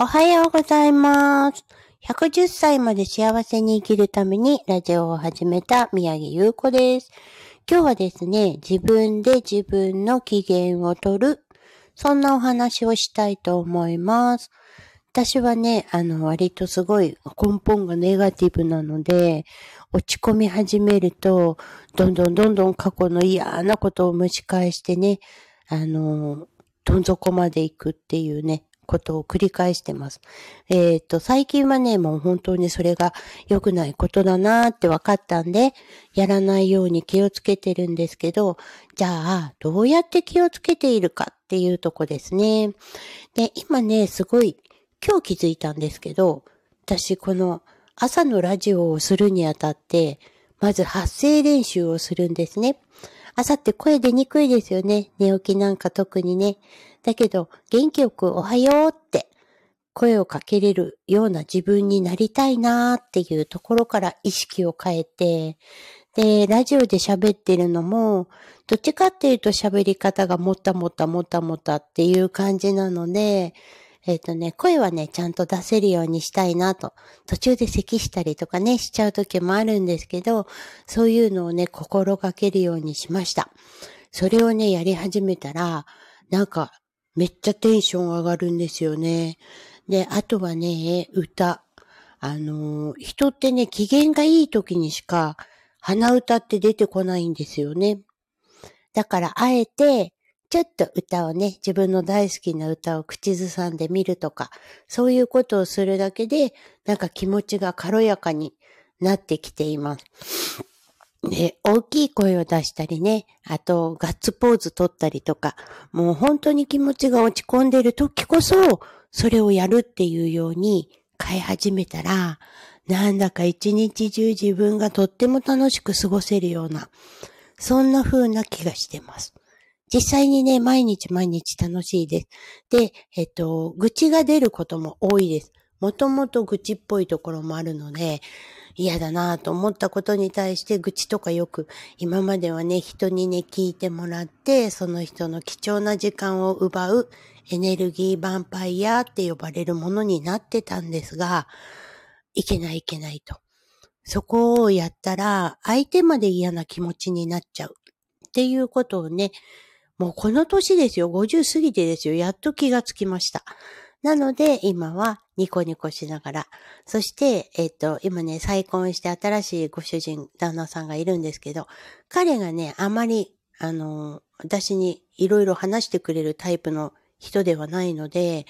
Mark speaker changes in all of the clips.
Speaker 1: おはようございます。110歳まで幸せに生きるためにラジオを始めた宮城優子です。今日はですね、自分で自分の機嫌を取る、そんなお話をしたいと思います。私はね、あの、割とすごい根本がネガティブなので、落ち込み始めると、どんどんどんどん過去の嫌なことを蒸し返してね、あの、どん底まで行くっていうね、ことを繰り返してます。えっ、と、最近はね、もう本当にそれが良くないことだなーって分かったんで、やらないように気をつけてるんですけど、じゃあ、どうやって気をつけているかっていうとこですね。で、今ね、すごい、今日気づいたんですけど、私この朝のラジオをするにあたって、まず発声練習をするんですね。朝って声出にくいですよね。寝起きなんか特にね。だけど、元気よくおはようって声をかけれるような自分になりたいなーっていうところから意識を変えて、で、ラジオで喋ってるのも、どっちかっていうと喋り方がもたもたもたもたっていう感じなので、えっ、とね、声はね、ちゃんと出せるようにしたいなと。途中で咳したりとかね、しちゃう時もあるんですけど、そういうのをね、心がけるようにしました。それをね、やり始めたら、なんか、めっちゃテンション上がるんですよね。で、あとはね、歌。あの人ってね、機嫌がいい時にしか、鼻歌って出てこないんですよね。だから、あえて、ちょっと歌をね、自分の大好きな歌を口ずさんでみるとか、そういうことをするだけで、なんか気持ちが軽やかになってきています。で、大きい声を出したりね、あと、ガッツポーズ取ったりとか、もう本当に気持ちが落ち込んでる時こそ、それをやるっていうように変え始めたら、なんだか一日中自分がとっても楽しく過ごせるような、そんな風な気がしてます。実際にね、毎日毎日楽しいです。で、えっと、愚痴が出ることも多いです。もともと愚痴っぽいところもあるので、嫌だなぁと思ったことに対して愚痴とかよく今まではね、人にね、聞いてもらって、その人の貴重な時間を奪うエネルギーヴァンパイアって呼ばれるものになってたんですが、いけないいけないと。そこをやったら相手まで嫌な気持ちになっちゃうっていうことをね、もうこの年ですよ、50過ぎてですよ、やっと気がつきました。なので、今はニコニコしながら、そして、えっ、と、今ね、再婚して新しいご主人、旦那さんがいるんですけど、彼がね、あまり、あの、私にいろいろ話してくれるタイプの人ではないので、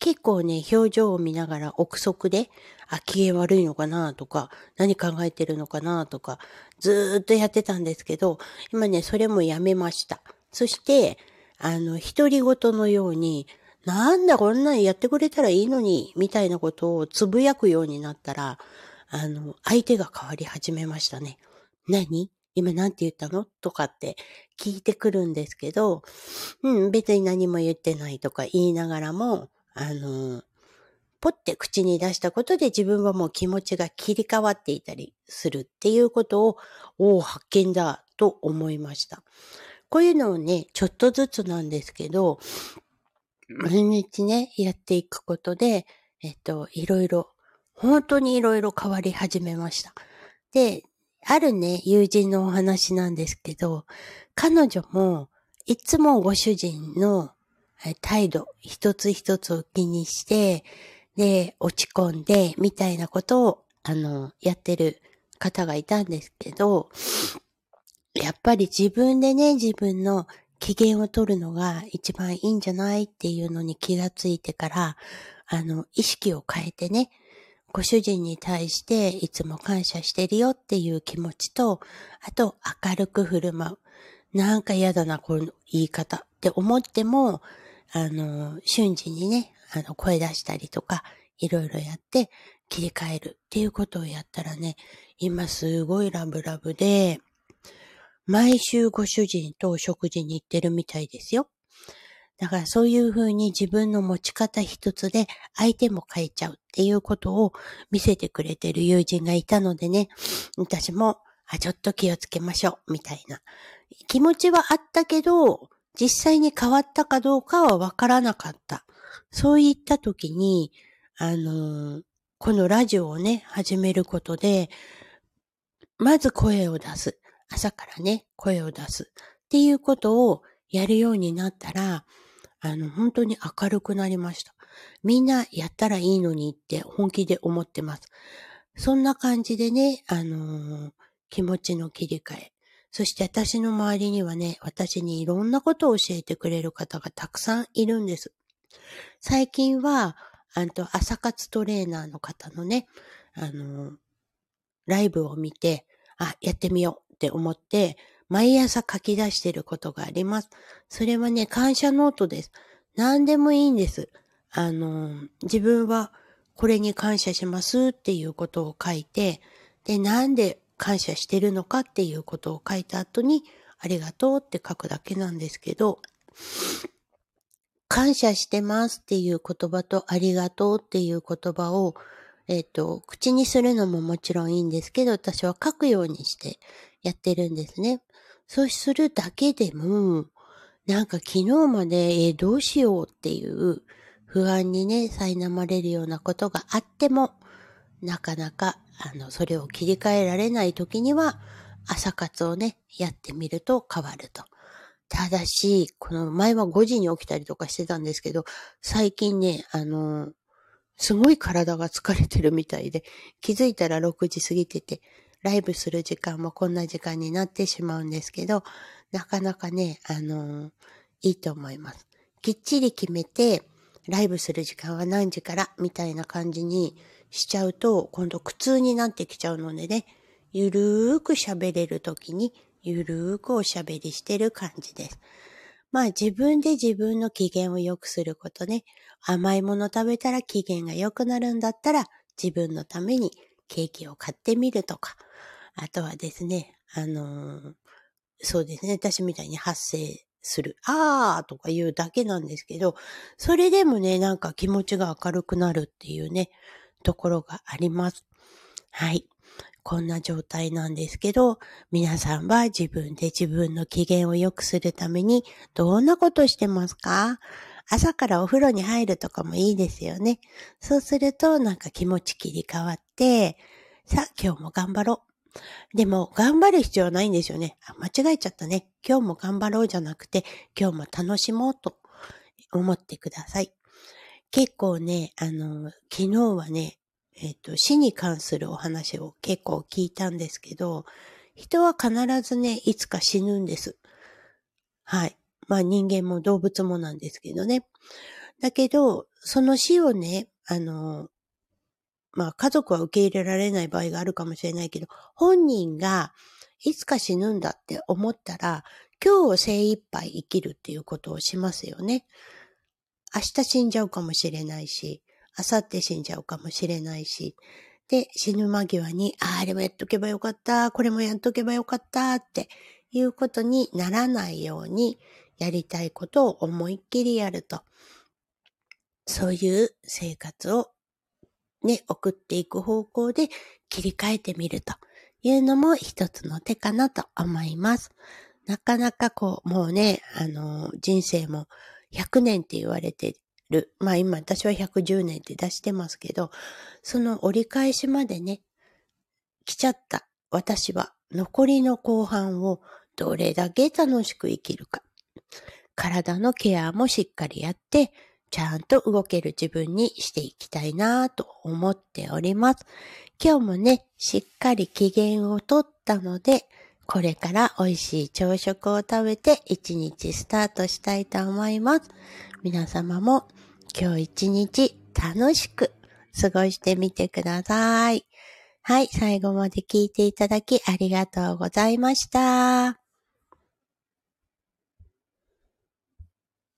Speaker 1: 結構ね、表情を見ながら憶測で、あ、機嫌悪いのかなとか、何考えてるのかなとか、ずーっとやってたんですけど、今ね、それもやめました。そして、あの、独り言のように、なんだこんなんやってくれたらいいのに、みたいなことをつぶやくようになったら、あの、相手が変わり始めましたね。何？今なんて言ったの？とかって聞いてくるんですけど、うん、別に何も言ってないとか言いながらも、あの、ポッて口に出したことで自分はもう気持ちが切り替わっていたりするっていうことを、おお、発見だと思いました。こういうのをね、ちょっとずつなんですけど、毎日ね、やっていくことで、えっと、いろいろ、本当にいろいろ変わり始めました。で、あるね、友人のお話なんですけど、彼女も、いつもご主人の態度、一つ一つを気にして、で、落ち込んで、みたいなことを、あの、やってる方がいたんですけど、やっぱり自分でね、自分の機嫌を取るのが一番いいんじゃないっていうのに気がついてから、あの、意識を変えてね、ご主人に対していつも感謝してるよっていう気持ちと、あと明るく振る舞う。なんか嫌だな、この言い方って思っても、あの、瞬時にね、あの、声出したりとか、いろいろやって切り替えるっていうことをやったらね、今すごいラブラブで、毎週ご主人とお食事に行ってるみたいですよ。だからそういうふうに自分の持ち方一つで相手も変えちゃうっていうことを見せてくれてる友人がいたのでね、私も、あ、ちょっと気をつけましょう、みたいな気持ちはあったけど、実際に変わったかどうかはわからなかった。そういった時に、あのー、このラジオをね、始めることで、まず声を出す。朝からね、声を出す。っていうことをやるようになったら、あの、本当に明るくなりました。みんなやったらいいのにって本気で思ってます。そんな感じでね、あのー、気持ちの切り替え。そして私の周りにはね、私にいろんなことを教えてくれる方がたくさんいるんです。最近は、あと、朝活トレーナーの方のね、あのー、ライブを見て、あ、やってみようって思って、毎朝書き出してることがあります。それはね、感謝ノートです。何でもいいんです。あの、自分はこれに感謝しますっていうことを書いて、で、なんで感謝してるのかっていうことを書いた後に、ありがとうって書くだけなんですけど、感謝してますっていう言葉とありがとうっていう言葉を、えっ、ー、と、口にするのももちろんいいんですけど、私は書くようにしてやってるんですね。そうするだけでも、なんか昨日まで、えどうしようっていう不安にね、苛まれるようなことがあっても、なかなか、あの、それを切り替えられない時には、朝活をね、やってみると変わると。ただし、この前は5時に起きたりとかしてたんですけど、最近ね、あの、すごい体が疲れてるみたいで、気づいたら6時過ぎてて、ライブする時間もこんな時間になってしまうんですけど、なかなかね、あのー、いいと思います。きっちり決めて、ライブする時間は何時からみたいな感じにしちゃうと、今度苦痛になってきちゃうのでね、ゆるーく喋れる時に、ゆるーくおしゃべりしてる感じです。まあ自分で自分の機嫌を良くすることね。甘いもの食べたら機嫌が良くなるんだったら、自分のためにケーキを買ってみるとか、あとはですね、あのー、そうですね、私みたいに発声する、あーとか言うだけなんですけど、それでもね、なんか気持ちが明るくなるっていうね、ところがあります。はい。こんな状態なんですけど、皆さんは自分で自分の機嫌を良くするためにどんなことしてますか？朝からお風呂に入るとかもいいですよね。そうするとなんか気持ち切り替わって、さあ今日も頑張ろう。でも、頑張る必要はないんですよね。間違えちゃったね。今日も頑張ろうじゃなくて、今日も楽しもうと思ってください。結構ね、あの、昨日はね、えっ、ー、と、死に関するお話を結構聞いたんですけど、人は必ずね、いつか死ぬんです。はい。まあ人間も動物もなんですけどね。だけど、その死をね、あの、まあ家族は受け入れられない場合があるかもしれないけど、本人がいつか死ぬんだって思ったら、今日を精一杯生きるっていうことをしますよね。明日死んじゃうかもしれないし、明後日死んじゃうかもしれないし、で、死ぬ間際に、ああ、あれもやっとけばよかった、これもやっとけばよかったっていうことにならないように、やりたいことを思いっきりやると。そういう生活をね、送っていく方向で切り替えてみるというのも一つの手かなと思います。なかなかこう、もうね、あの、人生も100年って言われてる。まあ今私は110年って出してますけど、その折り返しまでね、来ちゃった私は残りの後半をどれだけ楽しく生きるか。体のケアもしっかりやって、ちゃんと動ける自分にしていきたいなと思っております。今日もね、しっかり機嫌をとったので、これから美味しい朝食を食べて一日スタートしたいと思います。皆様も今日一日楽しく過ごしてみてください。はい、最後まで聞いていただきありがとうございました。